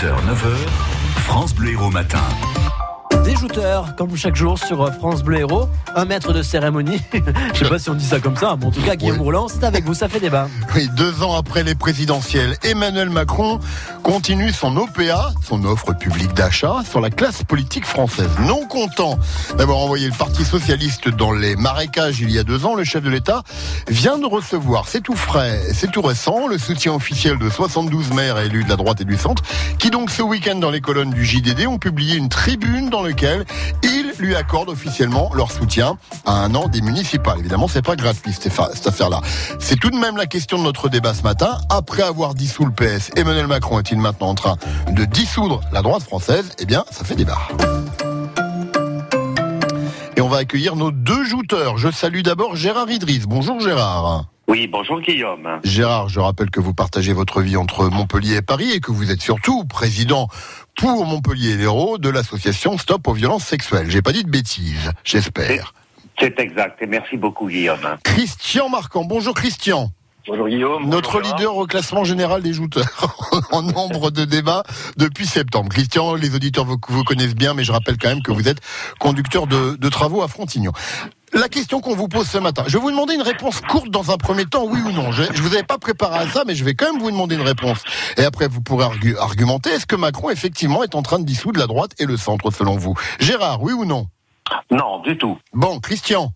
6h, 9h, France Bleu Héros Matin. Des jouteurs, comme chaque jour sur France Bleu Héros, un maître de cérémonie. Je sais pas si on dit ça comme ça, mais en tout cas, Guillaume Oui. C'est avec vous, ça fait débat. Oui, deux ans après les présidentielles, Emmanuel Macron continue son OPA, son offre publique d'achat, sur la classe politique française. Non content d'avoir envoyé le Parti Socialiste dans les marécages il y a deux ans, le chef de l'État vient de recevoir, c'est tout frais, c'est tout récent, le soutien officiel de 72 maires élus de la droite et du centre, qui donc ce week-end dans les colonnes du JDD ont publié une tribune dans laquelle ils lui accordent officiellement leur soutien à un an des municipales. Évidemment, c'est pas gratuit cette affaire-là. C'est tout de même la question de notre débat ce matin. Après avoir dissous le PS, Emmanuel Macron est-il maintenant en train de dissoudre la droite française? Eh bien, ça fait débat. Et on va accueillir nos deux jouteurs. Je salue d'abord Gérard Idriss. Bonjour Gérard. Oui, bonjour Guillaume. Gérard, je rappelle que vous partagez votre vie entre Montpellier et Paris et que vous êtes surtout président pour Montpellier et l'Hérault de l'association Stop aux violences sexuelles. J'ai pas dit de bêtises, j'espère. C'est exact et merci beaucoup Guillaume. Christian Marquand. Bonjour Christian. Bonjour Guillaume. Notre leader au classement général des jouteurs en nombre de débats depuis septembre. Christian, les auditeurs vous, vous connaissent bien, mais je rappelle quand même que vous êtes conducteur de, de travaux à Frontignan. La question qu'on vous pose ce matin, je vais vous demander une réponse courte dans un premier temps, oui ou non. Je, je vous avais pas préparé à ça, mais je vais quand même vous demander une réponse. Et après, vous pourrez argu- argumenter. Est-ce que Macron, effectivement, est en train de dissoudre la droite et le centre, selon vous? Gérard, oui ou non? Non, du tout. Bon, Christian?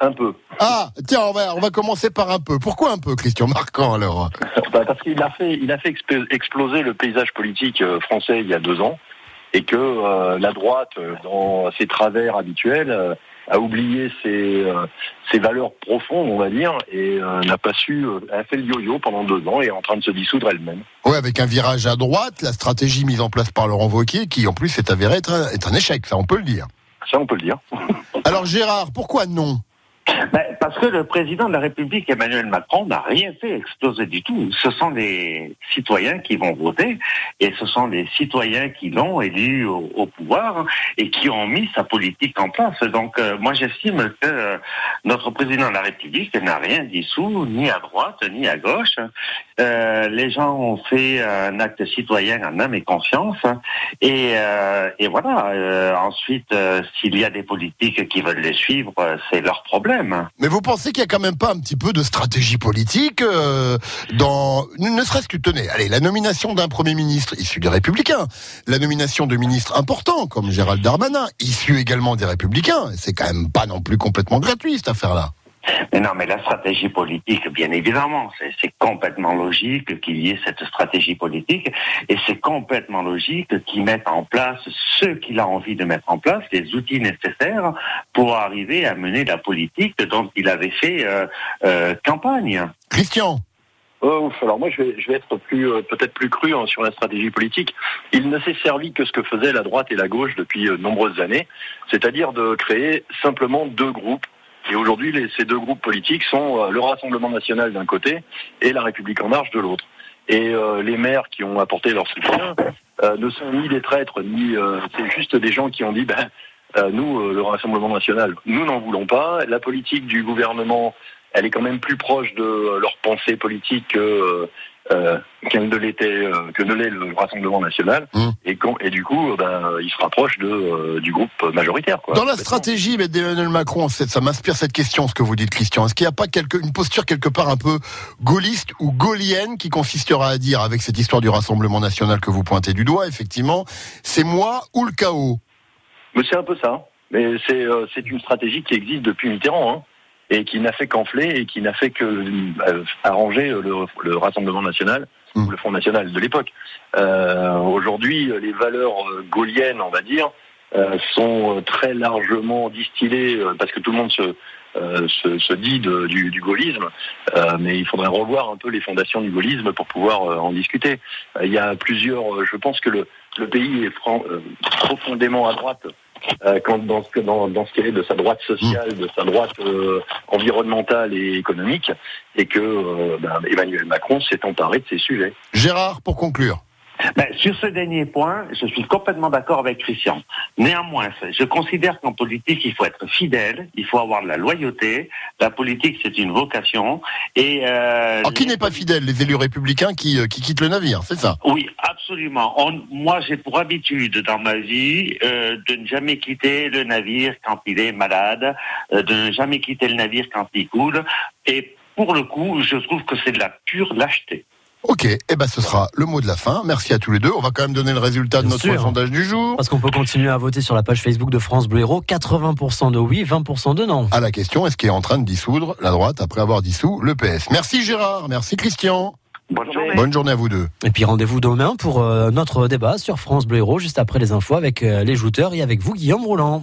Un peu. Ah, tiens, on va, on va commencer par un peu. Pourquoi un peu, Christian Marquand, alors? Bah, parce qu'il a fait, il a fait exp- exploser le paysage politique euh, français il y a deux ans, et que euh, la droite, euh, dans ses travers habituels, a oublié ses, euh, ses valeurs profondes, on va dire, et euh, n'a pas su, euh, a fait le yo-yo pendant deux ans et est en train de se dissoudre elle-même. Oui, avec un virage à droite, la stratégie mise en place par Laurent Wauquiez, qui en plus s'est avérée être un échec, ça on peut le dire. Ça, on peut le dire. Alors Gérard, pourquoi non? Ben, parce que le président de la République, Emmanuel Macron, n'a rien fait exploser du tout. Ce sont les citoyens qui vont voter et ce sont les citoyens qui l'ont élu au, pouvoir et qui ont mis sa politique en place. Donc euh, moi j'estime que euh, notre président de la République n'a rien dissous, ni à droite, ni à gauche. Euh, les gens ont fait un acte citoyen en âme et conscience et, voilà. Ensuite, s'il y a des politiques qui veulent les suivre, c'est leur problème. Mais vous pensez qu'il y a quand même pas un petit peu de stratégie politique euh, dans, ne serait-ce que tenez, allez, la nomination d'un premier ministre issu des Républicains, la nomination de ministres importants comme Gérald Darmanin, issu également des Républicains, c'est quand même pas non plus complètement gratuit cette affaire-là. Mais non, mais la stratégie politique, bien évidemment, c'est- complètement logique qu'il y ait cette stratégie politique, et c'est complètement logique qu'ils mettent en place ce qu'il a envie de mettre en place, les outils nécessaires pour arriver à mener la politique dont il avait fait euh, euh, campagne. Christian, Oh, ouf. alors moi, je vais, je vais être plus, euh, peut-être plus cru hein, sur la stratégie politique. Il ne s'est servi que ce que faisaient la droite et la gauche depuis euh, de nombreuses années, c'est-à-dire de créer simplement deux groupes. Et aujourd'hui, ces deux groupes politiques sont euh, le Rassemblement national d'un côté et la République en marche de l'autre. Et euh, les maires qui ont apporté leur soutien euh, ne sont ni des traîtres, ni euh, c'est juste des gens qui ont dit ben, euh, nous, euh, le Rassemblement national, nous n'en voulons pas. La politique du gouvernement elle est quand même plus proche de leur pensée politique que euh, qu'elle ne l'était euh, que ne l'est le Rassemblement national Mmh. et, qu'on- et du coup euh, ben, il se rapproche de euh, du groupe majoritaire quoi. Dans la stratégie d'Emmanuel Macron, ça m'inspire cette question, ce que vous dites, Christian. Est-ce qu'il n'y a pas quelque, une posture quelque part un peu gaulliste ou gaulienne qui consistera à dire, avec cette histoire du Rassemblement national que vous pointez du doigt, effectivement, c'est moi ou le chaos? Mais c'est un peu ça. Mais c'est euh, c'est une stratégie qui existe depuis Mitterrand hein, et qui n'a fait qu'enfler et qui n'a fait que euh, arranger le, le Rassemblement national Mm. ou le Front national de l'époque. Euh, Aujourd'hui, les valeurs euh, gaulliennes, on va dire, euh, sont très largement distillées parce que tout le monde se se, se dit de- du, du gaullisme, mais il faudrait revoir un peu les fondations du gaullisme pour pouvoir en discuter. Il y a plusieurs. je pense que le, le pays est profondément à droite euh, quand dans, ce- dans, dans ce qu'il est de sa droite sociale, de sa droite euh, environnementale et économique, et que euh, ben, Emmanuel Macron s'est emparé de ces sujets. Gérard, pour conclure. Ben, sur ce dernier point, je suis complètement d'accord avec Christian. Néanmoins, je considère qu'en politique, il faut être fidèle, il faut avoir de la loyauté. La politique, c'est une vocation. Et euh, Alors, qui n'est pas fidèle? Les élus républicains qui, euh, qui quittent le navire, c'est ça? Oui, absolument. On- moi, j'ai pour habitude dans ma vie euh, de ne jamais quitter le navire quand il est malade, euh, de ne jamais quitter le navire quand il coule. Et pour le coup, je trouve que c'est de la pure lâcheté. Ok, eh ben ce sera le mot de la fin. Merci à tous les deux. On va quand même donner le résultat de notre sûr. sondage du jour. Parce qu'on peut continuer à voter sur la page Facebook de France Bleu Héros. 80% de oui, 20% de non. À la question, est-ce qu'il est en train de dissoudre la droite après avoir dissous le PS Merci Gérard, merci Christian. Bonne journée. Bonne journée à vous deux. Et puis rendez-vous demain pour euh, notre débat sur France Bleu Héros, juste après les infos avec euh, les jouteurs et avec vous, Guillaume Rouland.